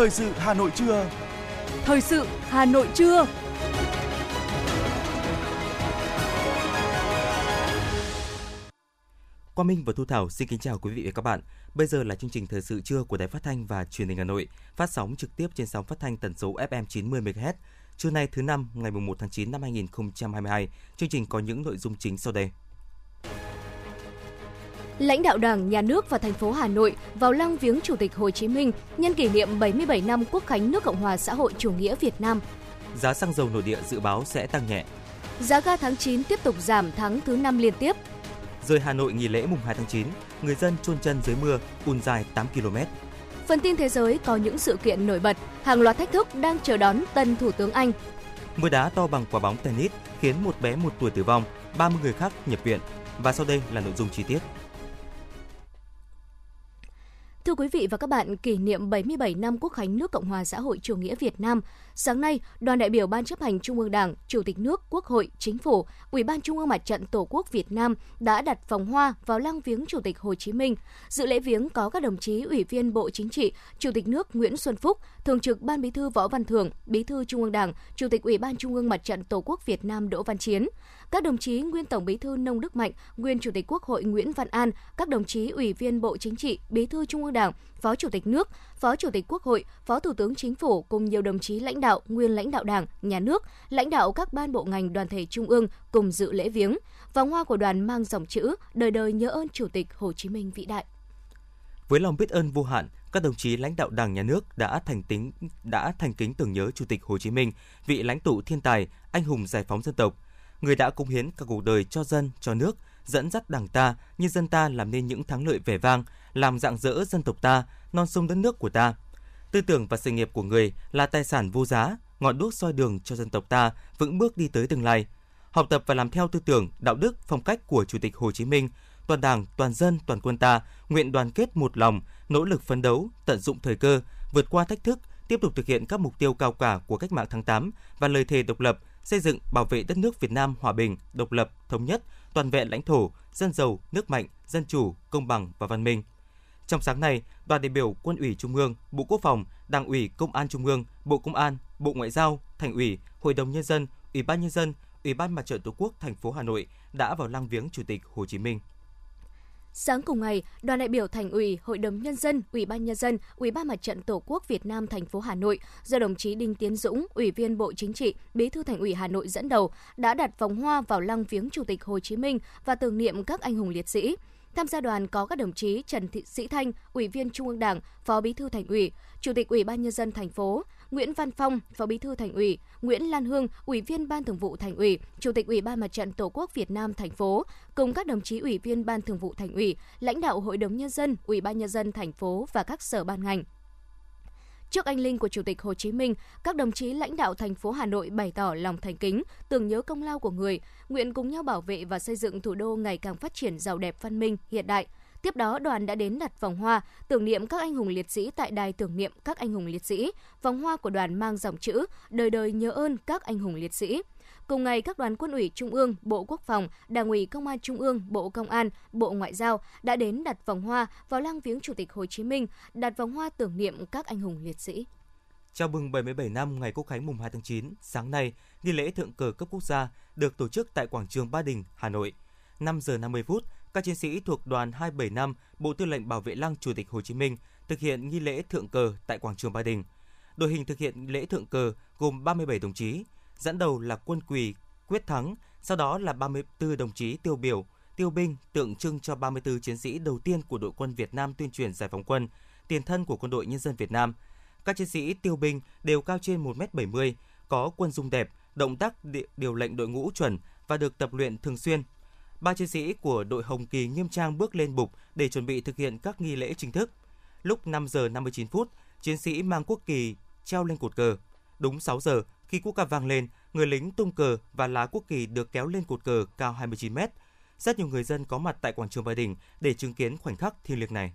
Thời sự Hà Nội trưa. Thời sự Hà Nội trưa. Quang Minh và Thu Thảo xin kính chào quý vị và các bạn. Bây giờ là chương trình thời sự trưa của Đài Phát thanh và Truyền hình Hà Nội, phát sóng trực tiếp trên sóng phát thanh tần số FM 90 MHz. Trưa nay thứ năm, ngày 1 tháng 9 năm 2022, chương trình có những nội dung chính sau đây. Lãnh đạo Đảng, Nhà nước và thành phố Hà Nội vào lăng viếng Chủ tịch Hồ Chí Minh nhân kỷ niệm 77 năm Quốc khánh nước Cộng hòa xã hội chủ nghĩa Việt Nam. Giá xăng dầu nội địa dự báo sẽ tăng nhẹ. Giá ga tháng 9 tiếp tục giảm tháng thứ 5 liên tiếp. Rời Hà Nội nghỉ lễ mùng 2 tháng 9, người dân chôn chân dưới mưa, ùn dài 8 km. Phần tin thế giới có những sự kiện nổi bật, hàng loạt thách thức đang chờ đón tân Thủ tướng Anh. Mưa đá to bằng quả bóng tennis khiến một bé một tuổi tử vong, 30 người khác nhập viện. Và sau đây là nội dung chi tiết. Thưa quý vị và các bạn, kỷ niệm 77 năm Quốc khánh nước Cộng hòa xã hội chủ nghĩa Việt Nam, sáng nay, đoàn đại biểu Ban chấp hành Trung ương Đảng, Chủ tịch nước, Quốc hội, Chính phủ, Ủy ban Trung ương Mặt trận Tổ quốc Việt Nam đã đặt vòng hoa vào lăng viếng Chủ tịch Hồ Chí Minh. Dự lễ viếng có các đồng chí Ủy viên Bộ Chính trị, Chủ tịch nước Nguyễn Xuân Phúc, Thường trực Ban Bí thư Võ Văn Thưởng, Bí thư Trung ương Đảng, Chủ tịch Ủy ban Trung ương Mặt trận Tổ quốc Việt Nam Đỗ Văn Chiến các đồng chí nguyên Tổng Bí thư Nông Đức Mạnh, nguyên Chủ tịch Quốc hội Nguyễn Văn An, các đồng chí Ủy viên Bộ Chính trị, Bí thư Trung ương Đảng, Phó Chủ tịch nước, Phó Chủ tịch Quốc hội, Phó Thủ tướng Chính phủ cùng nhiều đồng chí lãnh đạo, nguyên lãnh đạo Đảng, Nhà nước, lãnh đạo các ban bộ ngành đoàn thể trung ương cùng dự lễ viếng. Vòng hoa của đoàn mang dòng chữ Đời đời nhớ ơn Chủ tịch Hồ Chí Minh vĩ đại. Với lòng biết ơn vô hạn, các đồng chí lãnh đạo Đảng nhà nước đã thành tính đã thành kính tưởng nhớ Chủ tịch Hồ Chí Minh, vị lãnh tụ thiên tài, anh hùng giải phóng dân tộc, người đã cống hiến cả cuộc đời cho dân, cho nước, dẫn dắt Đảng ta, nhân dân ta làm nên những thắng lợi vẻ vang, làm dạng dỡ dân tộc ta, non sông đất nước của ta. Tư tưởng và sự nghiệp của người là tài sản vô giá, ngọn đuốc soi đường cho dân tộc ta vững bước đi tới tương lai. Học tập và làm theo tư tưởng, đạo đức, phong cách của Chủ tịch Hồ Chí Minh, toàn Đảng, toàn dân, toàn quân ta nguyện đoàn kết một lòng, nỗ lực phấn đấu, tận dụng thời cơ, vượt qua thách thức, tiếp tục thực hiện các mục tiêu cao cả của cách mạng tháng 8 và lời thề độc lập, xây dựng bảo vệ đất nước Việt Nam hòa bình, độc lập, thống nhất, toàn vẹn lãnh thổ, dân giàu, nước mạnh, dân chủ, công bằng và văn minh. Trong sáng nay, đoàn đại biểu Quân ủy Trung ương, Bộ Quốc phòng, Đảng ủy Công an Trung ương, Bộ Công an, Bộ Ngoại giao, Thành ủy, Hội đồng nhân dân, Ủy ban nhân dân, Ủy ban Mặt trận Tổ quốc thành phố Hà Nội đã vào lăng viếng Chủ tịch Hồ Chí Minh. Sáng cùng ngày, đoàn đại biểu Thành ủy, Hội đồng nhân dân, Ủy ban nhân dân, Ủy ban Mặt trận Tổ quốc Việt Nam thành phố Hà Nội do đồng chí Đinh Tiến Dũng, Ủy viên Bộ Chính trị, Bí thư Thành ủy Hà Nội dẫn đầu đã đặt vòng hoa vào lăng viếng Chủ tịch Hồ Chí Minh và tưởng niệm các anh hùng liệt sĩ. Tham gia đoàn có các đồng chí Trần Thị Sĩ Thanh, Ủy viên Trung ương Đảng, Phó Bí thư Thành ủy, Chủ tịch Ủy ban nhân dân thành phố, Nguyễn Văn Phong, Phó Bí thư Thành ủy, Nguyễn Lan Hương, Ủy viên Ban Thường vụ Thành ủy, Chủ tịch Ủy ban Mặt trận Tổ quốc Việt Nam thành phố, cùng các đồng chí Ủy viên Ban Thường vụ Thành ủy, lãnh đạo Hội đồng nhân dân, Ủy ban nhân dân thành phố và các sở ban ngành. Trước anh linh của Chủ tịch Hồ Chí Minh, các đồng chí lãnh đạo thành phố Hà Nội bày tỏ lòng thành kính, tưởng nhớ công lao của người, nguyện cùng nhau bảo vệ và xây dựng thủ đô ngày càng phát triển giàu đẹp văn minh, hiện đại – Tiếp đó, đoàn đã đến đặt vòng hoa tưởng niệm các anh hùng liệt sĩ tại đài tưởng niệm các anh hùng liệt sĩ. Vòng hoa của đoàn mang dòng chữ Đời đời nhớ ơn các anh hùng liệt sĩ. Cùng ngày, các đoàn quân ủy Trung ương, Bộ Quốc phòng, Đảng ủy Công an Trung ương, Bộ Công an, Bộ Ngoại giao đã đến đặt vòng hoa vào lăng viếng Chủ tịch Hồ Chí Minh, đặt vòng hoa tưởng niệm các anh hùng liệt sĩ. Chào mừng 77 năm ngày Quốc khánh mùng 2 tháng 9, sáng nay, nghi lễ thượng cờ cấp quốc gia được tổ chức tại quảng trường Ba Đình, Hà Nội. 5 giờ 50 phút, các chiến sĩ thuộc đoàn 275 Bộ Tư lệnh Bảo vệ Lăng Chủ tịch Hồ Chí Minh thực hiện nghi lễ thượng cờ tại quảng trường Ba Đình. Đội hình thực hiện lễ thượng cờ gồm 37 đồng chí, dẫn đầu là quân quỳ Quyết Thắng, sau đó là 34 đồng chí tiêu biểu, tiêu binh tượng trưng cho 34 chiến sĩ đầu tiên của đội quân Việt Nam tuyên truyền giải phóng quân, tiền thân của quân đội nhân dân Việt Nam. Các chiến sĩ tiêu binh đều cao trên 1m70, có quân dung đẹp, động tác điều lệnh đội ngũ chuẩn và được tập luyện thường xuyên ba chiến sĩ của đội Hồng Kỳ nghiêm trang bước lên bục để chuẩn bị thực hiện các nghi lễ chính thức. Lúc 5 giờ 59 phút, chiến sĩ mang quốc kỳ treo lên cột cờ. Đúng 6 giờ, khi quốc ca vang lên, người lính tung cờ và lá quốc kỳ được kéo lên cột cờ cao 29 mét. Rất nhiều người dân có mặt tại quảng trường Ba Đình để chứng kiến khoảnh khắc thiêng liêng này.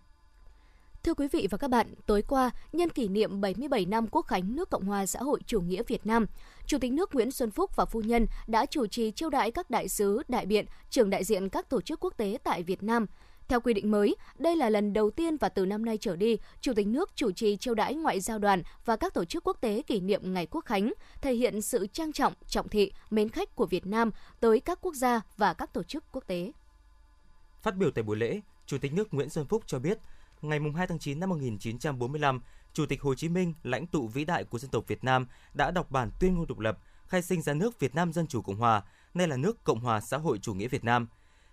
Thưa quý vị và các bạn, tối qua, nhân kỷ niệm 77 năm Quốc khánh nước Cộng hòa xã hội chủ nghĩa Việt Nam, Chủ tịch nước Nguyễn Xuân Phúc và phu nhân đã chủ trì chiêu đãi các đại sứ, đại biện, trưởng đại diện các tổ chức quốc tế tại Việt Nam. Theo quy định mới, đây là lần đầu tiên và từ năm nay trở đi, Chủ tịch nước chủ trì chiêu đãi ngoại giao đoàn và các tổ chức quốc tế kỷ niệm Ngày Quốc khánh, thể hiện sự trang trọng, trọng thị, mến khách của Việt Nam tới các quốc gia và các tổ chức quốc tế. Phát biểu tại buổi lễ, Chủ tịch nước Nguyễn Xuân Phúc cho biết, ngày 2 tháng 9 năm 1945, Chủ tịch Hồ Chí Minh, lãnh tụ vĩ đại của dân tộc Việt Nam, đã đọc bản tuyên ngôn độc lập, khai sinh ra nước Việt Nam Dân Chủ Cộng Hòa, nay là nước Cộng hòa xã hội chủ nghĩa Việt Nam.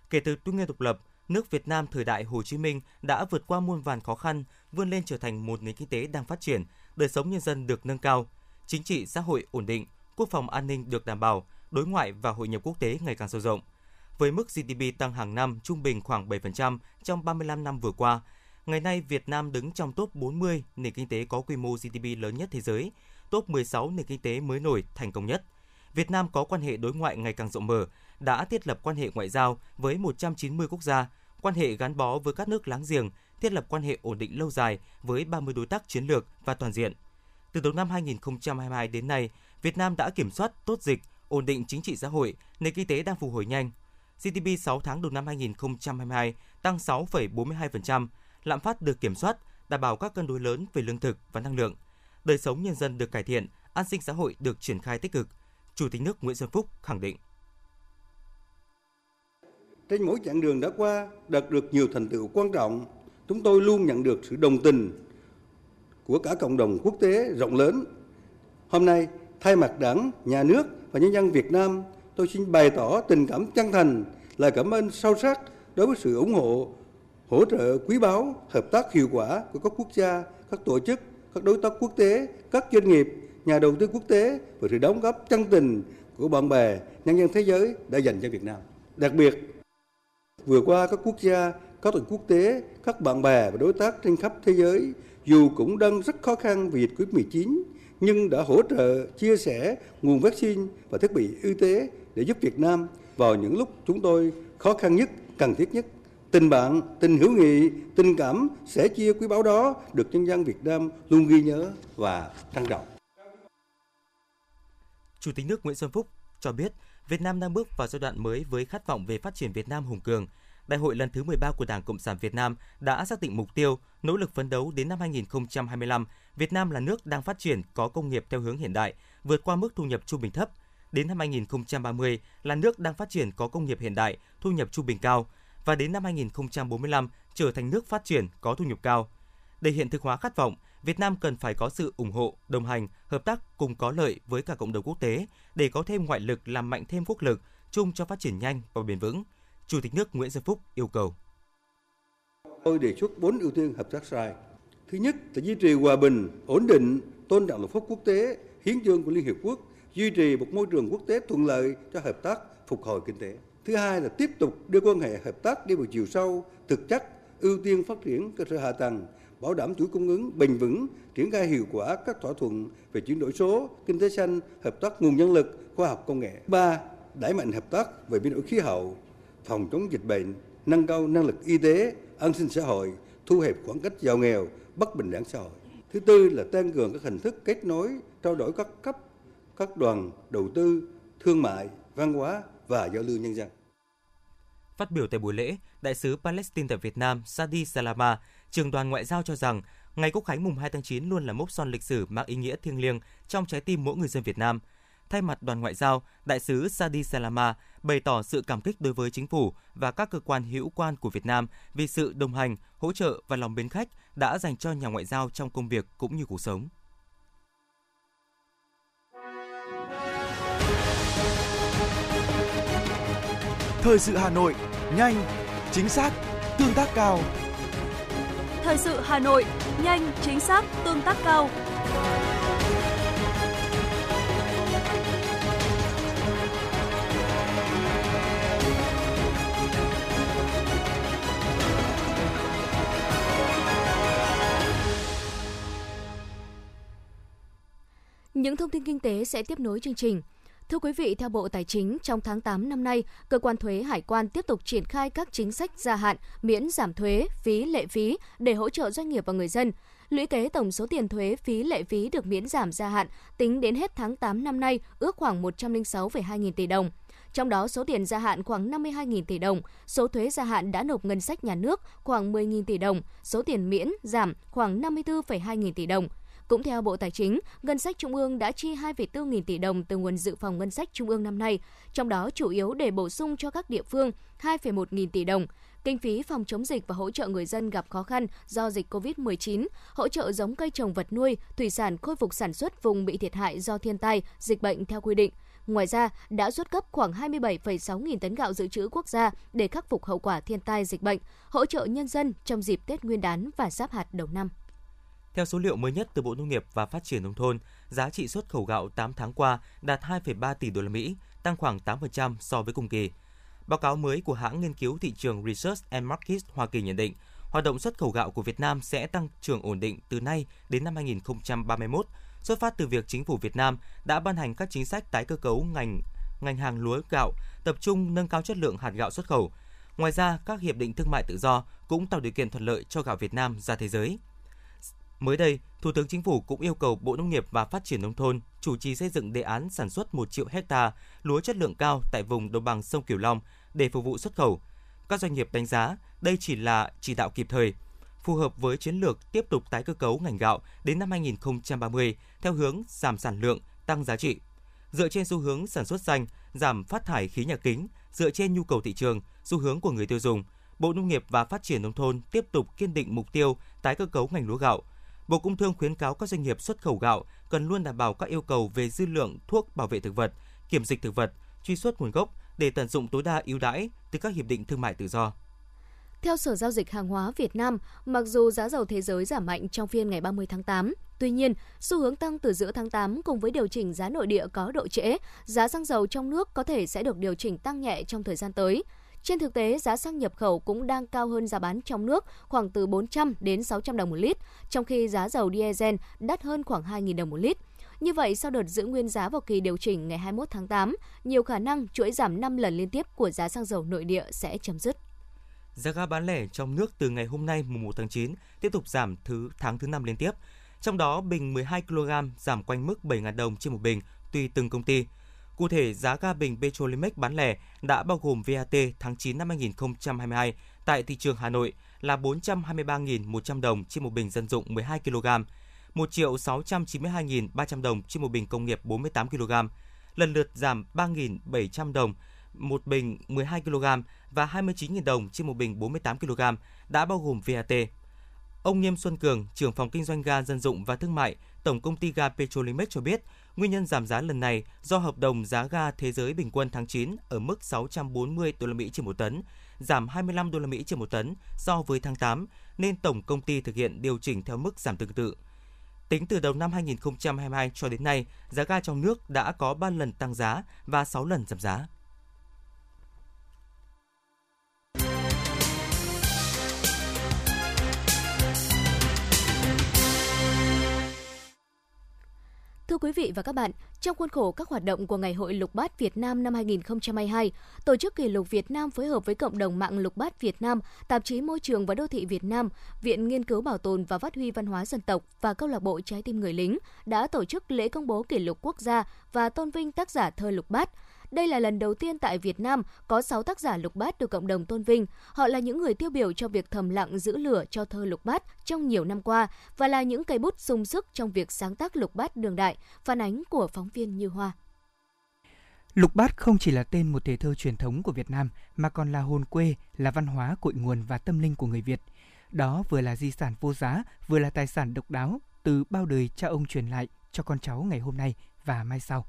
Kể từ tuyên ngôn độc lập, nước Việt Nam thời đại Hồ Chí Minh đã vượt qua muôn vàn khó khăn, vươn lên trở thành một nền kinh tế đang phát triển, đời sống nhân dân được nâng cao, chính trị xã hội ổn định, quốc phòng an ninh được đảm bảo, đối ngoại và hội nhập quốc tế ngày càng sâu rộng. Với mức GDP tăng hàng năm trung bình khoảng 7% trong 35 năm vừa qua, ngày nay Việt Nam đứng trong top 40 nền kinh tế có quy mô GDP lớn nhất thế giới, top 16 nền kinh tế mới nổi thành công nhất. Việt Nam có quan hệ đối ngoại ngày càng rộng mở, đã thiết lập quan hệ ngoại giao với 190 quốc gia, quan hệ gắn bó với các nước láng giềng, thiết lập quan hệ ổn định lâu dài với 30 đối tác chiến lược và toàn diện. Từ đầu năm 2022 đến nay, Việt Nam đã kiểm soát tốt dịch, ổn định chính trị xã hội, nền kinh tế đang phục hồi nhanh. GDP 6 tháng đầu năm 2022 tăng 6,42%, lạm phát được kiểm soát, đảm bảo các cân đối lớn về lương thực và năng lượng. Đời sống nhân dân được cải thiện, an sinh xã hội được triển khai tích cực. Chủ tịch nước Nguyễn Xuân Phúc khẳng định. Trên mỗi chặng đường đã qua, đạt được nhiều thành tựu quan trọng, chúng tôi luôn nhận được sự đồng tình của cả cộng đồng quốc tế rộng lớn. Hôm nay, thay mặt Đảng, Nhà nước và nhân dân Việt Nam, tôi xin bày tỏ tình cảm chân thành, lời cảm ơn sâu sắc đối với sự ủng hộ, hỗ trợ quý báu, hợp tác hiệu quả của các quốc gia, các tổ chức, các đối tác quốc tế, các doanh nghiệp, nhà đầu tư quốc tế và sự đóng góp chân tình của bạn bè, nhân dân thế giới đã dành cho Việt Nam. Đặc biệt, vừa qua các quốc gia, các tổ chức quốc tế, các bạn bè và đối tác trên khắp thế giới dù cũng đang rất khó khăn vì dịch Covid-19 nhưng đã hỗ trợ chia sẻ nguồn vaccine và thiết bị y tế để giúp Việt Nam vào những lúc chúng tôi khó khăn nhất, cần thiết nhất. Tình bạn, tình hữu nghị, tình cảm sẽ chia quý báu đó được nhân dân Việt Nam luôn ghi nhớ và trân trọng. Chủ tịch nước Nguyễn Xuân Phúc cho biết Việt Nam đang bước vào giai đoạn mới với khát vọng về phát triển Việt Nam hùng cường. Đại hội lần thứ 13 của Đảng Cộng sản Việt Nam đã xác định mục tiêu, nỗ lực phấn đấu đến năm 2025, Việt Nam là nước đang phát triển có công nghiệp theo hướng hiện đại, vượt qua mức thu nhập trung bình thấp. Đến năm 2030 là nước đang phát triển có công nghiệp hiện đại, thu nhập trung bình cao và đến năm 2045 trở thành nước phát triển có thu nhập cao. Để hiện thực hóa khát vọng, Việt Nam cần phải có sự ủng hộ, đồng hành, hợp tác cùng có lợi với cả cộng đồng quốc tế để có thêm ngoại lực làm mạnh thêm quốc lực chung cho phát triển nhanh và bền vững. Chủ tịch nước Nguyễn Xuân Phúc yêu cầu. Tôi đề xuất 4 ưu tiên hợp tác sai. Thứ nhất là duy trì hòa bình, ổn định, tôn trọng luật pháp quốc tế, hiến chương của Liên Hiệp Quốc, duy trì một môi trường quốc tế thuận lợi cho hợp tác phục hồi kinh tế. Thứ hai là tiếp tục đưa quan hệ hợp tác đi vào chiều sâu, thực chất, ưu tiên phát triển cơ sở hạ tầng, bảo đảm chuỗi cung ứng bền vững, triển khai hiệu quả các thỏa thuận về chuyển đổi số, kinh tế xanh, hợp tác nguồn nhân lực, khoa học công nghệ. Ba, đẩy mạnh hợp tác về biến đổi khí hậu, phòng chống dịch bệnh, nâng cao năng lực y tế, an sinh xã hội, thu hẹp khoảng cách giàu nghèo, bất bình đẳng xã hội. Thứ tư là tăng cường các hình thức kết nối, trao đổi các cấp, các đoàn đầu tư, thương mại, văn hóa và giao lưu nhân dân. Phát biểu tại buổi lễ, Đại sứ Palestine tại Việt Nam Sadi Salama, trường đoàn ngoại giao cho rằng ngày Quốc khánh mùng 2 tháng 9 luôn là mốc son lịch sử mang ý nghĩa thiêng liêng trong trái tim mỗi người dân Việt Nam. Thay mặt đoàn ngoại giao, Đại sứ Sadi Salama bày tỏ sự cảm kích đối với chính phủ và các cơ quan hữu quan của Việt Nam vì sự đồng hành, hỗ trợ và lòng mến khách đã dành cho nhà ngoại giao trong công việc cũng như cuộc sống. Thời sự Hà Nội, nhanh, chính xác, tương tác cao. Thời sự Hà Nội, nhanh, chính xác, tương tác cao. Những thông tin kinh tế sẽ tiếp nối chương trình. Thưa quý vị, theo Bộ Tài chính, trong tháng 8 năm nay, cơ quan thuế hải quan tiếp tục triển khai các chính sách gia hạn, miễn giảm thuế, phí lệ phí để hỗ trợ doanh nghiệp và người dân. Lũy kế tổng số tiền thuế phí lệ phí được miễn giảm gia hạn tính đến hết tháng 8 năm nay ước khoảng 106,2 nghìn tỷ đồng. trong đó số tiền gia hạn khoảng 52.000 tỷ đồng, số thuế gia hạn đã nộp ngân sách nhà nước khoảng 10.000 tỷ đồng, số tiền miễn giảm khoảng 54,2 nghìn tỷ đồng. Cũng theo Bộ Tài chính, ngân sách trung ương đã chi 2,4 nghìn tỷ đồng từ nguồn dự phòng ngân sách trung ương năm nay, trong đó chủ yếu để bổ sung cho các địa phương 2,1 nghìn tỷ đồng, kinh phí phòng chống dịch và hỗ trợ người dân gặp khó khăn do dịch COVID-19, hỗ trợ giống cây trồng vật nuôi, thủy sản khôi phục sản xuất vùng bị thiệt hại do thiên tai, dịch bệnh theo quy định. Ngoài ra, đã xuất cấp khoảng 27,6 nghìn tấn gạo dự trữ quốc gia để khắc phục hậu quả thiên tai dịch bệnh, hỗ trợ nhân dân trong dịp Tết Nguyên đán và giáp hạt đầu năm. Theo số liệu mới nhất từ Bộ Nông nghiệp và Phát triển nông thôn, giá trị xuất khẩu gạo 8 tháng qua đạt 2,3 tỷ đô la Mỹ, tăng khoảng 8% so với cùng kỳ. Báo cáo mới của hãng nghiên cứu thị trường Research and Markets Hoa Kỳ nhận định, hoạt động xuất khẩu gạo của Việt Nam sẽ tăng trưởng ổn định từ nay đến năm 2031, xuất phát từ việc chính phủ Việt Nam đã ban hành các chính sách tái cơ cấu ngành ngành hàng lúa gạo, tập trung nâng cao chất lượng hạt gạo xuất khẩu. Ngoài ra, các hiệp định thương mại tự do cũng tạo điều kiện thuận lợi cho gạo Việt Nam ra thế giới. Mới đây, Thủ tướng Chính phủ cũng yêu cầu Bộ Nông nghiệp và Phát triển Nông thôn chủ trì xây dựng đề án sản xuất 1 triệu hecta lúa chất lượng cao tại vùng đồng bằng sông Cửu Long để phục vụ xuất khẩu. Các doanh nghiệp đánh giá đây chỉ là chỉ đạo kịp thời, phù hợp với chiến lược tiếp tục tái cơ cấu ngành gạo đến năm 2030 theo hướng giảm sản lượng, tăng giá trị. Dựa trên xu hướng sản xuất xanh, giảm phát thải khí nhà kính, dựa trên nhu cầu thị trường, xu hướng của người tiêu dùng, Bộ Nông nghiệp và Phát triển nông thôn tiếp tục kiên định mục tiêu tái cơ cấu ngành lúa gạo, Bộ Công Thương khuyến cáo các doanh nghiệp xuất khẩu gạo cần luôn đảm bảo các yêu cầu về dư lượng thuốc bảo vệ thực vật, kiểm dịch thực vật, truy xuất nguồn gốc để tận dụng tối đa ưu đãi từ các hiệp định thương mại tự do. Theo Sở Giao dịch Hàng hóa Việt Nam, mặc dù giá dầu thế giới giảm mạnh trong phiên ngày 30 tháng 8, tuy nhiên, xu hướng tăng từ giữa tháng 8 cùng với điều chỉnh giá nội địa có độ trễ, giá xăng dầu trong nước có thể sẽ được điều chỉnh tăng nhẹ trong thời gian tới. Trên thực tế, giá xăng nhập khẩu cũng đang cao hơn giá bán trong nước khoảng từ 400 đến 600 đồng một lít, trong khi giá dầu diesel đắt hơn khoảng 2.000 đồng một lít. Như vậy, sau đợt giữ nguyên giá vào kỳ điều chỉnh ngày 21 tháng 8, nhiều khả năng chuỗi giảm 5 lần liên tiếp của giá xăng dầu nội địa sẽ chấm dứt. Giá ga bán lẻ trong nước từ ngày hôm nay mùng 1 tháng 9 tiếp tục giảm thứ tháng thứ năm liên tiếp. Trong đó, bình 12 kg giảm quanh mức 7.000 đồng trên một bình tùy từng công ty. Cụ thể, giá ga bình Petrolimex bán lẻ đã bao gồm VAT tháng 9 năm 2022 tại thị trường Hà Nội là 423.100 đồng trên một bình dân dụng 12 kg, 1 triệu 692.300 đồng trên một bình công nghiệp 48 kg, lần lượt giảm 3.700 đồng một bình 12 kg và 29.000 đồng trên một bình 48 kg đã bao gồm VAT. Ông Nghiêm Xuân Cường, trưởng phòng kinh doanh ga dân dụng và thương mại, Tổng công ty ga Petrolimex cho biết, Nguyên nhân giảm giá lần này do hợp đồng giá ga thế giới bình quân tháng 9 ở mức 640 đô la Mỹ trên một tấn, giảm 25 đô la Mỹ trên một tấn so với tháng 8, nên tổng công ty thực hiện điều chỉnh theo mức giảm tương tự. Tính từ đầu năm 2022 cho đến nay, giá ga trong nước đã có 3 lần tăng giá và 6 lần giảm giá. Thưa quý vị và các bạn, trong khuôn khổ các hoạt động của Ngày hội Lục Bát Việt Nam năm 2022, Tổ chức Kỷ lục Việt Nam phối hợp với Cộng đồng mạng Lục Bát Việt Nam, Tạp chí Môi trường và Đô thị Việt Nam, Viện Nghiên cứu Bảo tồn và Phát huy Văn hóa Dân tộc và Câu lạc bộ Trái tim người lính đã tổ chức lễ công bố kỷ lục quốc gia và tôn vinh tác giả thơ Lục Bát – đây là lần đầu tiên tại Việt Nam có 6 tác giả lục bát được cộng đồng tôn vinh. Họ là những người tiêu biểu cho việc thầm lặng giữ lửa cho thơ lục bát trong nhiều năm qua và là những cây bút sung sức trong việc sáng tác lục bát đường đại, phản ánh của phóng viên Như Hoa. Lục bát không chỉ là tên một thể thơ truyền thống của Việt Nam mà còn là hồn quê, là văn hóa cội nguồn và tâm linh của người Việt. Đó vừa là di sản vô giá, vừa là tài sản độc đáo từ bao đời cha ông truyền lại cho con cháu ngày hôm nay và mai sau.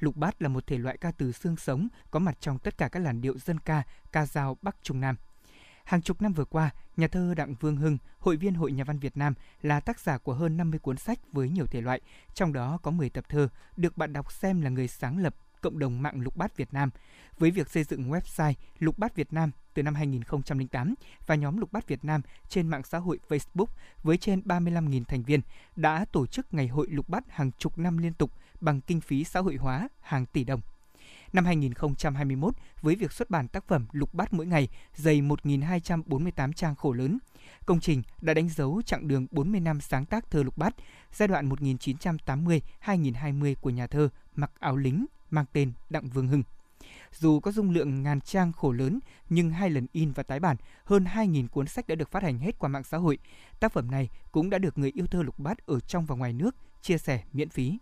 Lục bát là một thể loại ca từ xương sống có mặt trong tất cả các làn điệu dân ca, ca dao Bắc Trung Nam. Hàng chục năm vừa qua, nhà thơ Đặng Vương Hưng, hội viên Hội Nhà văn Việt Nam là tác giả của hơn 50 cuốn sách với nhiều thể loại, trong đó có 10 tập thơ được bạn đọc xem là người sáng lập cộng đồng mạng Lục Bát Việt Nam với việc xây dựng website Lục Bát Việt Nam từ năm 2008 và nhóm Lục Bát Việt Nam trên mạng xã hội Facebook với trên 35.000 thành viên đã tổ chức ngày hội Lục Bát hàng chục năm liên tục bằng kinh phí xã hội hóa hàng tỷ đồng. Năm 2021, với việc xuất bản tác phẩm Lục Bát mỗi ngày dày 1.248 trang khổ lớn, công trình đã đánh dấu chặng đường 40 năm sáng tác thơ Lục Bát giai đoạn 1980-2020 của nhà thơ mặc áo lính mang tên Đặng Vương Hưng. Dù có dung lượng ngàn trang khổ lớn, nhưng hai lần in và tái bản, hơn 2.000 cuốn sách đã được phát hành hết qua mạng xã hội. Tác phẩm này cũng đã được người yêu thơ Lục Bát ở trong và ngoài nước chia sẻ miễn phí.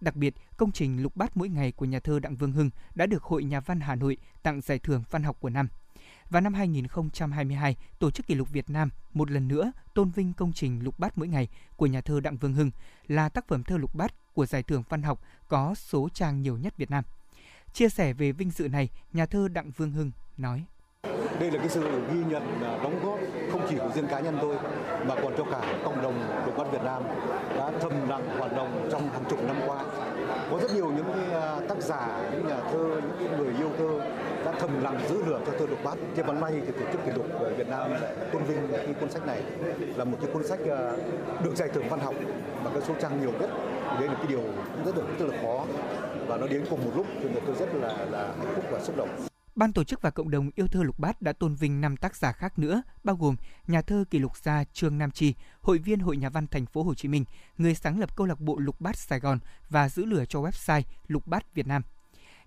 Đặc biệt, công trình Lục Bát mỗi ngày của nhà thơ Đặng Vương Hưng đã được Hội Nhà văn Hà Nội tặng giải thưởng văn học của năm. Và năm 2022, Tổ chức Kỷ lục Việt Nam một lần nữa tôn vinh công trình Lục Bát mỗi ngày của nhà thơ Đặng Vương Hưng là tác phẩm thơ Lục Bát của giải thưởng văn học có số trang nhiều nhất Việt Nam. Chia sẻ về vinh dự này, nhà thơ Đặng Vương Hưng nói. Đây là cái sự ghi nhận à, đóng góp không chỉ của riêng cá nhân tôi mà còn cho cả cộng đồng lục bát Việt Nam đã thầm lặng hoạt động trong hàng chục năm qua. Có rất nhiều những cái à, tác giả, những nhà thơ, những người yêu thơ đã thầm lặng giữ lửa cho thơ độc bát. Thế văn nay thì tổ chức kỷ lục Việt Nam tôn vinh cái cuốn sách này là một cái cuốn sách à, được giải thưởng văn học và cái số trang nhiều nhất. Đây là cái điều rất là rất là khó và nó đến cùng một lúc thì tôi rất là là hạnh phúc và xúc động. Ban tổ chức và cộng đồng yêu thơ Lục Bát đã tôn vinh năm tác giả khác nữa, bao gồm nhà thơ kỷ lục gia Trương Nam Chi, hội viên Hội Nhà văn Thành phố Hồ Chí Minh, người sáng lập câu lạc bộ Lục Bát Sài Gòn và giữ lửa cho website Lục Bát Việt Nam.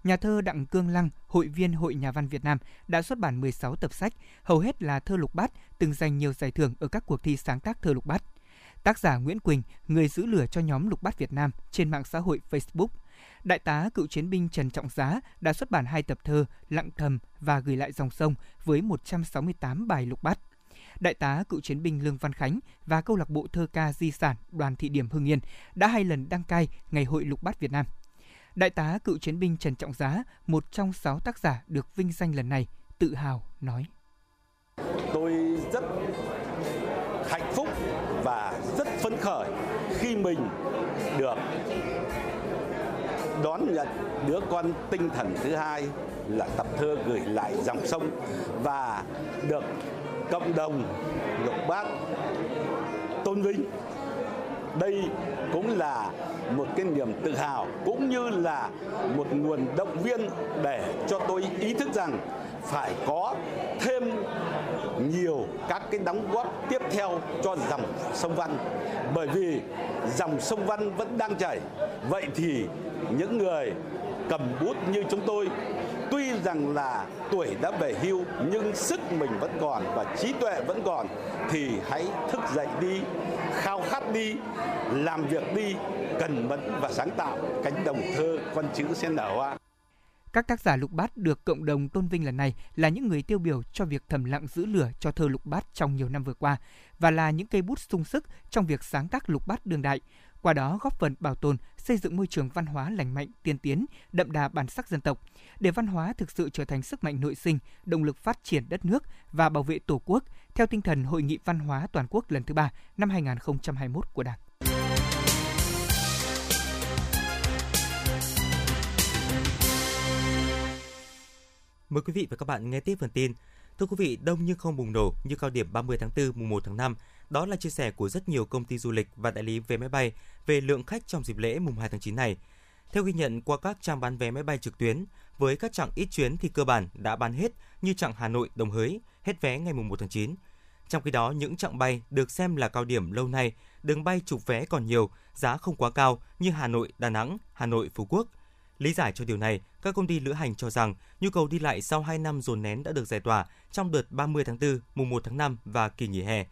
Nhà thơ Đặng Cương Lăng, hội viên Hội Nhà văn Việt Nam đã xuất bản 16 tập sách, hầu hết là thơ Lục Bát, từng giành nhiều giải thưởng ở các cuộc thi sáng tác thơ Lục Bát. Tác giả Nguyễn Quỳnh, người giữ lửa cho nhóm Lục Bát Việt Nam trên mạng xã hội Facebook – Đại tá cựu chiến binh Trần Trọng Giá đã xuất bản hai tập thơ Lặng thầm và Gửi lại dòng sông với 168 bài lục bát. Đại tá cựu chiến binh Lương Văn Khánh và câu lạc bộ thơ ca di sản Đoàn Thị Điểm Hưng Yên đã hai lần đăng cai Ngày hội lục bát Việt Nam. Đại tá cựu chiến binh Trần Trọng Giá, một trong sáu tác giả được vinh danh lần này, tự hào nói. Tôi rất hạnh phúc và rất phấn khởi khi mình được đón nhận đứa con tinh thần thứ hai là tập thơ gửi lại dòng sông và được cộng đồng được bác tôn vinh. Đây cũng là một cái niềm tự hào cũng như là một nguồn động viên để cho tôi ý thức rằng phải có thêm nhiều các cái đóng góp tiếp theo cho dòng sông Văn. Bởi vì dòng sông Văn vẫn đang chảy. Vậy thì những người cầm bút như chúng tôi, tuy rằng là tuổi đã về hưu, nhưng sức mình vẫn còn và trí tuệ vẫn còn, thì hãy thức dậy đi, khao khát đi, làm việc đi cần mẫn và sáng tạo cánh đồng thơ con chữ Sen nở hoa các tác giả lục bát được cộng đồng tôn vinh lần này là những người tiêu biểu cho việc thầm lặng giữ lửa cho thơ lục bát trong nhiều năm vừa qua và là những cây bút sung sức trong việc sáng tác lục bát đương đại, qua đó góp phần bảo tồn, xây dựng môi trường văn hóa lành mạnh, tiên tiến, đậm đà bản sắc dân tộc, để văn hóa thực sự trở thành sức mạnh nội sinh, động lực phát triển đất nước và bảo vệ Tổ quốc theo tinh thần Hội nghị Văn hóa Toàn quốc lần thứ ba năm 2021 của Đảng. Mời quý vị và các bạn nghe tiếp phần tin. Thưa quý vị, đông nhưng không bùng nổ như cao điểm 30 tháng 4 mùng 1 tháng 5. Đó là chia sẻ của rất nhiều công ty du lịch và đại lý vé máy bay về lượng khách trong dịp lễ mùng 2 tháng 9 này. Theo ghi nhận qua các trang bán vé máy bay trực tuyến, với các chặng ít chuyến thì cơ bản đã bán hết như chặng Hà Nội Đồng Hới, hết vé ngày mùng 1 tháng 9. Trong khi đó, những chặng bay được xem là cao điểm lâu nay, đường bay trục vé còn nhiều, giá không quá cao như Hà Nội, Đà Nẵng, Hà Nội, Phú Quốc – Lý giải cho điều này, các công ty lữ hành cho rằng nhu cầu đi lại sau 2 năm dồn nén đã được giải tỏa trong đợt 30 tháng 4, mùng 1 tháng 5 và kỳ nghỉ hè.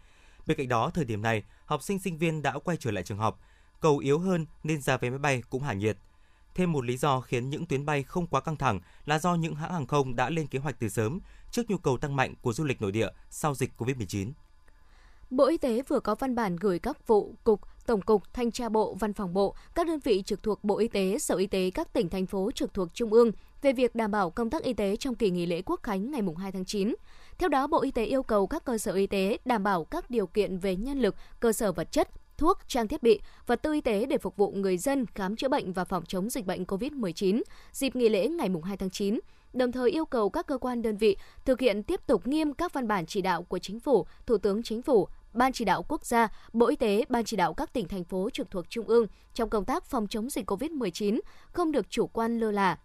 Bên cạnh đó, thời điểm này, học sinh sinh viên đã quay trở lại trường học. Cầu yếu hơn nên giá vé máy bay cũng hạ nhiệt. Thêm một lý do khiến những tuyến bay không quá căng thẳng là do những hãng hàng không đã lên kế hoạch từ sớm trước nhu cầu tăng mạnh của du lịch nội địa sau dịch COVID-19. Bộ Y tế vừa có văn bản gửi các vụ, cục, Tổng cục, Thanh tra Bộ, Văn phòng Bộ, các đơn vị trực thuộc Bộ Y tế, Sở Y tế các tỉnh thành phố trực thuộc Trung ương về việc đảm bảo công tác y tế trong kỳ nghỉ lễ Quốc khánh ngày 2 tháng 9. Theo đó, Bộ Y tế yêu cầu các cơ sở y tế đảm bảo các điều kiện về nhân lực, cơ sở vật chất, thuốc, trang thiết bị, vật tư y tế để phục vụ người dân khám chữa bệnh và phòng chống dịch bệnh COVID-19 dịp nghỉ lễ ngày 2 tháng 9 đồng thời yêu cầu các cơ quan đơn vị thực hiện tiếp tục nghiêm các văn bản chỉ đạo của Chính phủ, Thủ tướng Chính phủ, Ban chỉ đạo quốc gia, Bộ Y tế, Ban chỉ đạo các tỉnh thành phố trực thuộc Trung ương trong công tác phòng chống dịch COVID-19 không được chủ quan lơ là,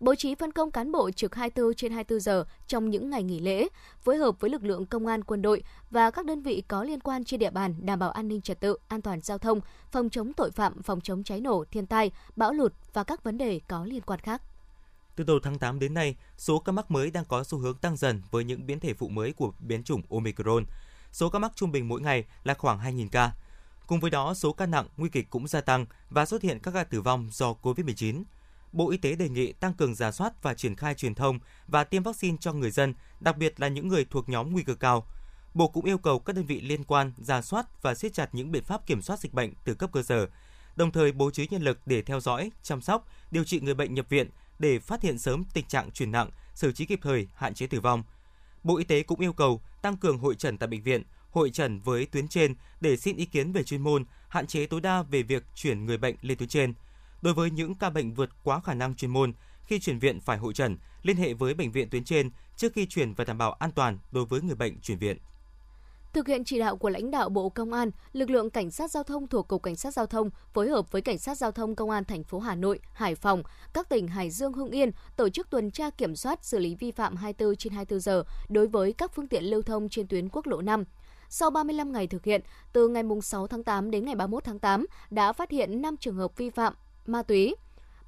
bố trí phân công cán bộ trực 24 trên 24 giờ trong những ngày nghỉ lễ, phối hợp với lực lượng công an quân đội và các đơn vị có liên quan trên địa bàn đảm bảo an ninh trật tự, an toàn giao thông, phòng chống tội phạm, phòng chống cháy nổ, thiên tai, bão lụt và các vấn đề có liên quan khác. Từ đầu tháng 8 đến nay, số ca mắc mới đang có xu hướng tăng dần với những biến thể phụ mới của biến chủng Omicron. Số ca mắc trung bình mỗi ngày là khoảng 2.000 ca. Cùng với đó, số ca nặng, nguy kịch cũng gia tăng và xuất hiện các ca tử vong do COVID-19. Bộ Y tế đề nghị tăng cường giả soát và triển khai truyền thông và tiêm vaccine cho người dân, đặc biệt là những người thuộc nhóm nguy cơ cao. Bộ cũng yêu cầu các đơn vị liên quan giả soát và siết chặt những biện pháp kiểm soát dịch bệnh từ cấp cơ sở, đồng thời bố trí nhân lực để theo dõi, chăm sóc, điều trị người bệnh nhập viện để phát hiện sớm tình trạng chuyển nặng, xử trí kịp thời, hạn chế tử vong. Bộ Y tế cũng yêu cầu tăng cường hội trần tại bệnh viện, hội trần với tuyến trên để xin ý kiến về chuyên môn, hạn chế tối đa về việc chuyển người bệnh lên tuyến trên. Đối với những ca bệnh vượt quá khả năng chuyên môn, khi chuyển viện phải hội trần, liên hệ với bệnh viện tuyến trên trước khi chuyển và đảm bảo an toàn đối với người bệnh chuyển viện. Thực hiện chỉ đạo của lãnh đạo Bộ Công an, lực lượng cảnh sát giao thông thuộc Cục Cảnh sát giao thông phối hợp với Cảnh sát giao thông Công an thành phố Hà Nội, Hải Phòng, các tỉnh Hải Dương, Hưng Yên tổ chức tuần tra kiểm soát xử lý vi phạm 24 trên 24 giờ đối với các phương tiện lưu thông trên tuyến quốc lộ 5. Sau 35 ngày thực hiện, từ ngày 6 tháng 8 đến ngày 31 tháng 8 đã phát hiện 5 trường hợp vi phạm ma túy,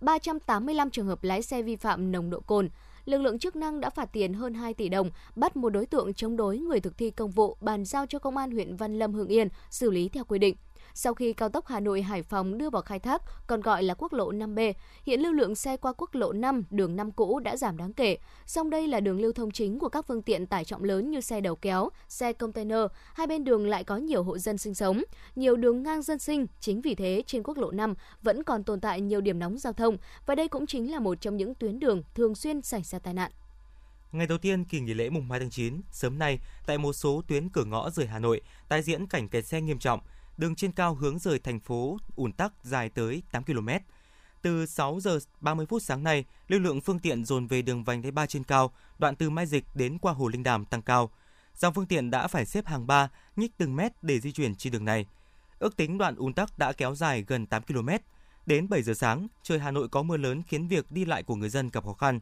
385 trường hợp lái xe vi phạm nồng độ cồn, lực lượng chức năng đã phạt tiền hơn 2 tỷ đồng, bắt một đối tượng chống đối người thực thi công vụ bàn giao cho công an huyện Văn Lâm Hưng Yên xử lý theo quy định. Sau khi cao tốc Hà Nội Hải Phòng đưa vào khai thác, còn gọi là quốc lộ 5B, hiện lưu lượng xe qua quốc lộ 5, đường 5 cũ đã giảm đáng kể. Song đây là đường lưu thông chính của các phương tiện tải trọng lớn như xe đầu kéo, xe container, hai bên đường lại có nhiều hộ dân sinh sống, nhiều đường ngang dân sinh, chính vì thế trên quốc lộ 5 vẫn còn tồn tại nhiều điểm nóng giao thông và đây cũng chính là một trong những tuyến đường thường xuyên xảy ra tai nạn. Ngày đầu tiên kỳ nghỉ lễ mùng 2 tháng 9, sớm nay, tại một số tuyến cửa ngõ rời Hà Nội, tái diễn cảnh kẹt xe nghiêm trọng – đường trên cao hướng rời thành phố ùn tắc dài tới 8 km. Từ 6 giờ 30 phút sáng nay, lưu lượng phương tiện dồn về đường vành đai 3 trên cao, đoạn từ Mai Dịch đến qua Hồ Linh Đàm tăng cao. Dòng phương tiện đã phải xếp hàng 3, nhích từng mét để di chuyển trên đường này. Ước tính đoạn ùn tắc đã kéo dài gần 8 km. Đến 7 giờ sáng, trời Hà Nội có mưa lớn khiến việc đi lại của người dân gặp khó khăn.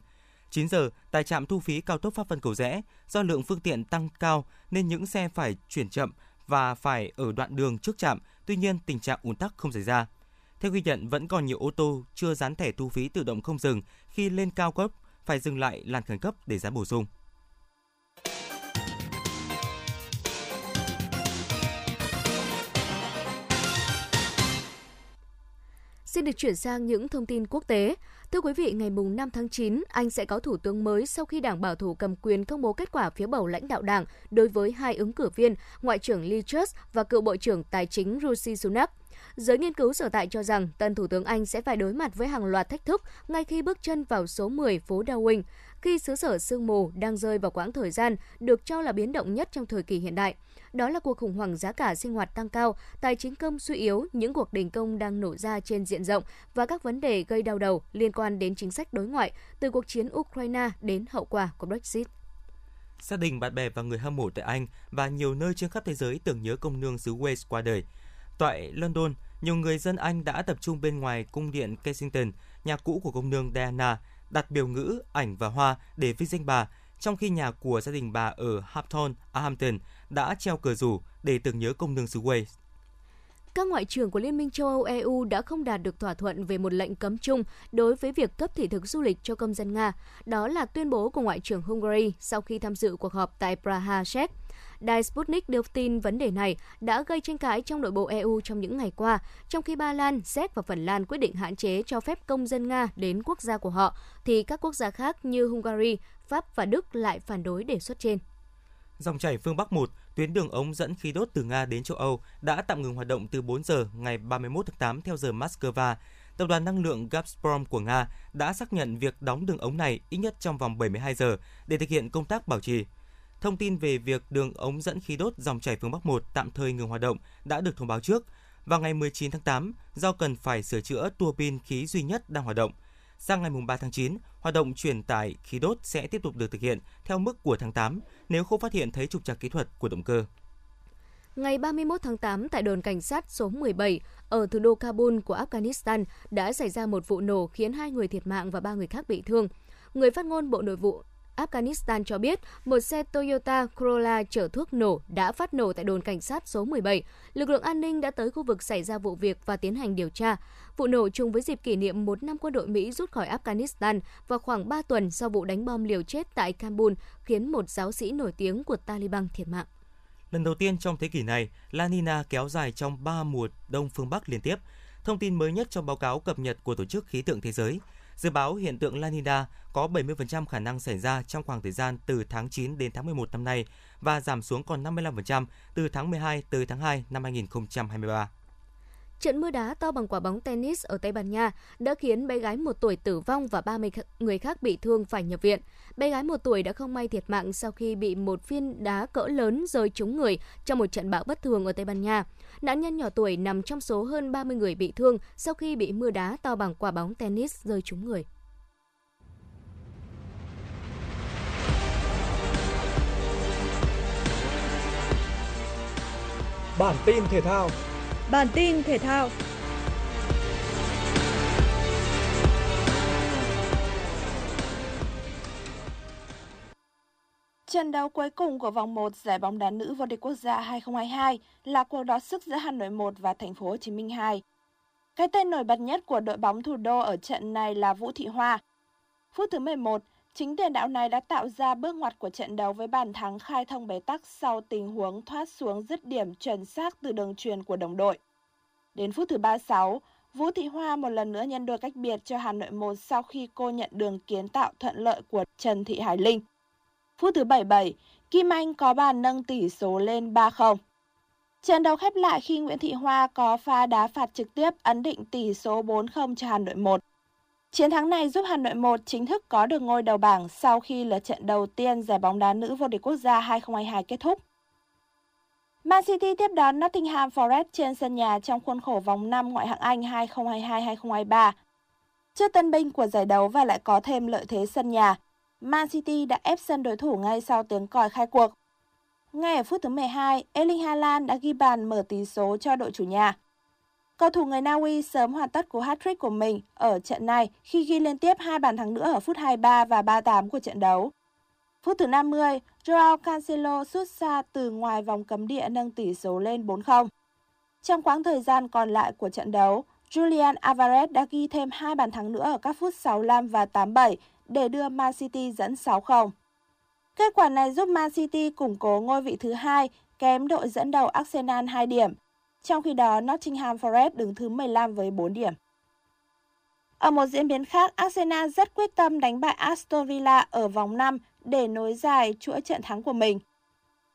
9 giờ, tại trạm thu phí cao tốc Pháp Vân Cầu Rẽ, do lượng phương tiện tăng cao nên những xe phải chuyển chậm và phải ở đoạn đường trước trạm, tuy nhiên tình trạng ùn tắc không xảy ra. Theo ghi nhận, vẫn còn nhiều ô tô chưa dán thẻ thu phí tự động không dừng khi lên cao cấp, phải dừng lại làn khẩn cấp để dán bổ sung. Xin được chuyển sang những thông tin quốc tế. Thưa quý vị, ngày mùng 5 tháng 9, Anh sẽ có thủ tướng mới sau khi Đảng Bảo thủ cầm quyền công bố kết quả phiếu bầu lãnh đạo Đảng đối với hai ứng cử viên, Ngoại trưởng Liz Truss và cựu Bộ trưởng Tài chính Rishi Sunak. Giới nghiên cứu sở tại cho rằng tân Thủ tướng Anh sẽ phải đối mặt với hàng loạt thách thức ngay khi bước chân vào số 10 phố Downing, khi xứ sở sương mù đang rơi vào quãng thời gian được cho là biến động nhất trong thời kỳ hiện đại – đó là cuộc khủng hoảng giá cả sinh hoạt tăng cao, tài chính công suy yếu, những cuộc đình công đang nổ ra trên diện rộng và các vấn đề gây đau đầu liên quan đến chính sách đối ngoại từ cuộc chiến Ukraine đến hậu quả của Brexit. Gia đình, bạn bè và người hâm mộ tại Anh và nhiều nơi trên khắp thế giới tưởng nhớ công nương xứ Wales qua đời. Tại London, nhiều người dân Anh đã tập trung bên ngoài cung điện Kensington, nhà cũ của công nương Diana, đặt biểu ngữ, ảnh và hoa để vinh danh bà, trong khi nhà của gia đình bà ở Hampton, Hampton đã treo cờ rủ để tưởng nhớ công nương xứ Wales. Các ngoại trưởng của Liên minh châu Âu EU đã không đạt được thỏa thuận về một lệnh cấm chung đối với việc cấp thị thực du lịch cho công dân Nga. Đó là tuyên bố của Ngoại trưởng Hungary sau khi tham dự cuộc họp tại Praha, Czech. Đài Sputnik đưa tin vấn đề này đã gây tranh cãi trong nội bộ EU trong những ngày qua, trong khi Ba Lan, Séc và Phần Lan quyết định hạn chế cho phép công dân Nga đến quốc gia của họ, thì các quốc gia khác như Hungary, Pháp và Đức lại phản đối đề xuất trên. Dòng chảy phương Bắc 1, tuyến đường ống dẫn khí đốt từ Nga đến châu Âu đã tạm ngừng hoạt động từ 4 giờ ngày 31 tháng 8 theo giờ Moscow. Tập đoàn năng lượng Gazprom của Nga đã xác nhận việc đóng đường ống này ít nhất trong vòng 72 giờ để thực hiện công tác bảo trì. Thông tin về việc đường ống dẫn khí đốt dòng chảy phương Bắc 1 tạm thời ngừng hoạt động đã được thông báo trước. Vào ngày 19 tháng 8, do cần phải sửa chữa tua pin khí duy nhất đang hoạt động. Sang ngày 3 tháng 9, hoạt động truyền tải khí đốt sẽ tiếp tục được thực hiện theo mức của tháng 8 nếu không phát hiện thấy trục trặc kỹ thuật của động cơ. Ngày 31 tháng 8 tại đồn cảnh sát số 17 ở thủ đô Kabul của Afghanistan đã xảy ra một vụ nổ khiến hai người thiệt mạng và ba người khác bị thương. Người phát ngôn Bộ Nội vụ Afghanistan cho biết một xe Toyota Corolla chở thuốc nổ đã phát nổ tại đồn cảnh sát số 17. Lực lượng an ninh đã tới khu vực xảy ra vụ việc và tiến hành điều tra. Vụ nổ trùng với dịp kỷ niệm một năm quân đội Mỹ rút khỏi Afghanistan và khoảng 3 tuần sau vụ đánh bom liều chết tại Kabul khiến một giáo sĩ nổi tiếng của Taliban thiệt mạng. Lần đầu tiên trong thế kỷ này, La Nina kéo dài trong 3 mùa đông phương Bắc liên tiếp. Thông tin mới nhất trong báo cáo cập nhật của Tổ chức Khí tượng Thế giới – Dự báo hiện tượng La Nina có 70% khả năng xảy ra trong khoảng thời gian từ tháng 9 đến tháng 11 năm nay và giảm xuống còn 55% từ tháng 12 tới tháng 2 năm 2023. Trận mưa đá to bằng quả bóng tennis ở Tây Ban Nha đã khiến bé gái một tuổi tử vong và 30 người khác bị thương phải nhập viện. Bé gái một tuổi đã không may thiệt mạng sau khi bị một viên đá cỡ lớn rơi trúng người trong một trận bão bất thường ở Tây Ban Nha. Nạn nhân nhỏ tuổi nằm trong số hơn 30 người bị thương sau khi bị mưa đá to bằng quả bóng tennis rơi trúng người. Bản tin thể thao Bản tin thể thao Trận đấu cuối cùng của vòng 1 giải bóng đá nữ vô địch quốc gia 2022 là cuộc đọ sức giữa Hà Nội 1 và Thành phố Hồ Chí Minh 2. Cái tên nổi bật nhất của đội bóng thủ đô ở trận này là Vũ Thị Hoa. Phút thứ 11, chính tiền đạo này đã tạo ra bước ngoặt của trận đấu với bàn thắng khai thông bế tắc sau tình huống thoát xuống dứt điểm chuẩn xác từ đường truyền của đồng đội. Đến phút thứ 36, Vũ Thị Hoa một lần nữa nhân đôi cách biệt cho Hà Nội 1 sau khi cô nhận đường kiến tạo thuận lợi của Trần Thị Hải Linh. Phút thứ 77, Kim Anh có bàn nâng tỷ số lên 3-0. Trận đấu khép lại khi Nguyễn Thị Hoa có pha đá phạt trực tiếp ấn định tỷ số 4-0 cho Hà Nội 1. Chiến thắng này giúp Hà Nội 1 chính thức có được ngôi đầu bảng sau khi lượt trận đầu tiên giải bóng đá nữ vô địch quốc gia 2022 kết thúc. Man City tiếp đón Nottingham Forest trên sân nhà trong khuôn khổ vòng 5 ngoại hạng Anh 2022-2023. Trước tân binh của giải đấu và lại có thêm lợi thế sân nhà, Man City đã ép sân đối thủ ngay sau tiếng còi khai cuộc. Ngay ở phút thứ 12, Erling Haaland đã ghi bàn mở tỷ số cho đội chủ nhà. Cầu thủ người Na Uy sớm hoàn tất cú hat-trick của mình ở trận này khi ghi liên tiếp hai bàn thắng nữa ở phút 23 và 38 của trận đấu. Phút thứ 50, Joao Cancelo sút xa từ ngoài vòng cấm địa nâng tỷ số lên 4-0. Trong quãng thời gian còn lại của trận đấu, Julian Alvarez đã ghi thêm hai bàn thắng nữa ở các phút 65 và 87 để đưa Man City dẫn 6-0. Kết quả này giúp Man City củng cố ngôi vị thứ hai, kém đội dẫn đầu Arsenal 2 điểm. Trong khi đó, Nottingham Forest đứng thứ 15 với 4 điểm. Ở một diễn biến khác, Arsenal rất quyết tâm đánh bại Aston Villa ở vòng 5 để nối dài chuỗi trận thắng của mình.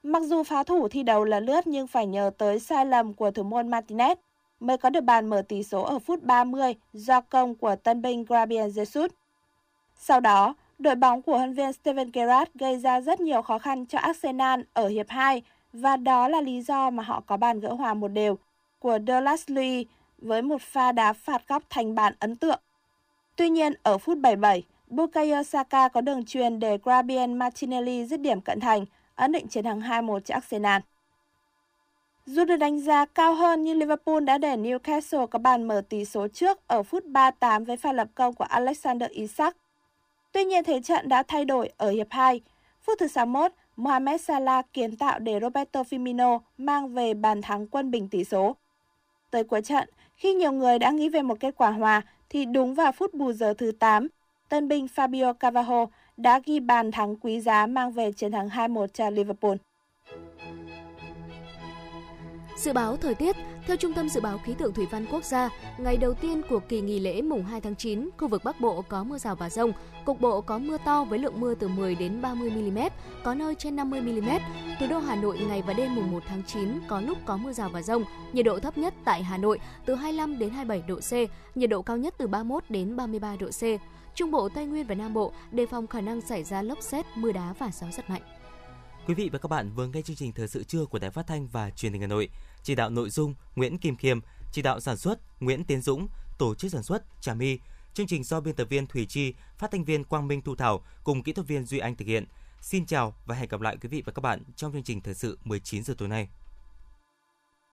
Mặc dù phá thủ thi đấu là lướt nhưng phải nhờ tới sai lầm của thủ môn Martinez mới có được bàn mở tỷ số ở phút 30 do công của tân binh Gabriel Jesus. Sau đó, đội bóng của huấn viên Steven Gerrard gây ra rất nhiều khó khăn cho Arsenal ở hiệp 2 và đó là lý do mà họ có bàn gỡ hòa một đều của Douglas Lee với một pha đá phạt góc thành bàn ấn tượng. Tuy nhiên, ở phút 77, Bukayo Saka có đường truyền để Grabian Martinelli dứt điểm cận thành, ấn định chiến thắng 2-1 cho Arsenal. Dù được đánh giá cao hơn nhưng Liverpool đã để Newcastle có bàn mở tỷ số trước ở phút 38 với pha lập công của Alexander Isak. Tuy nhiên thế trận đã thay đổi ở hiệp 2. Phút thứ 61, Mohamed Salah kiến tạo để Roberto Firmino mang về bàn thắng quân bình tỷ số. Tới cuối trận, khi nhiều người đã nghĩ về một kết quả hòa, thì đúng vào phút bù giờ thứ 8, tân binh Fabio Cavajo đã ghi bàn thắng quý giá mang về chiến thắng 2-1 cho Liverpool. Dự báo thời tiết, theo Trung tâm Dự báo Khí tượng Thủy văn Quốc gia, ngày đầu tiên của kỳ nghỉ lễ mùng 2 tháng 9, khu vực Bắc Bộ có mưa rào và rông, cục bộ có mưa to với lượng mưa từ 10 đến 30 mm, có nơi trên 50 mm. Thủ đô Hà Nội ngày và đêm mùng 1 tháng 9 có lúc có mưa rào và rông, nhiệt độ thấp nhất tại Hà Nội từ 25 đến 27 độ C, nhiệt độ cao nhất từ 31 đến 33 độ C. Trung Bộ, Tây Nguyên và Nam Bộ đề phòng khả năng xảy ra lốc xét, mưa đá và gió giật mạnh. Quý vị và các bạn vừa nghe chương trình thời sự trưa của Đài Phát thanh và Truyền hình Hà Nội. Chỉ đạo nội dung Nguyễn Kim Khiêm, chỉ đạo sản xuất Nguyễn Tiến Dũng, tổ chức sản xuất Trà My. Chương trình do biên tập viên Thủy Chi, phát thanh viên Quang Minh Thu Thảo cùng kỹ thuật viên Duy Anh thực hiện. Xin chào và hẹn gặp lại quý vị và các bạn trong chương trình thời sự 19 giờ tối nay.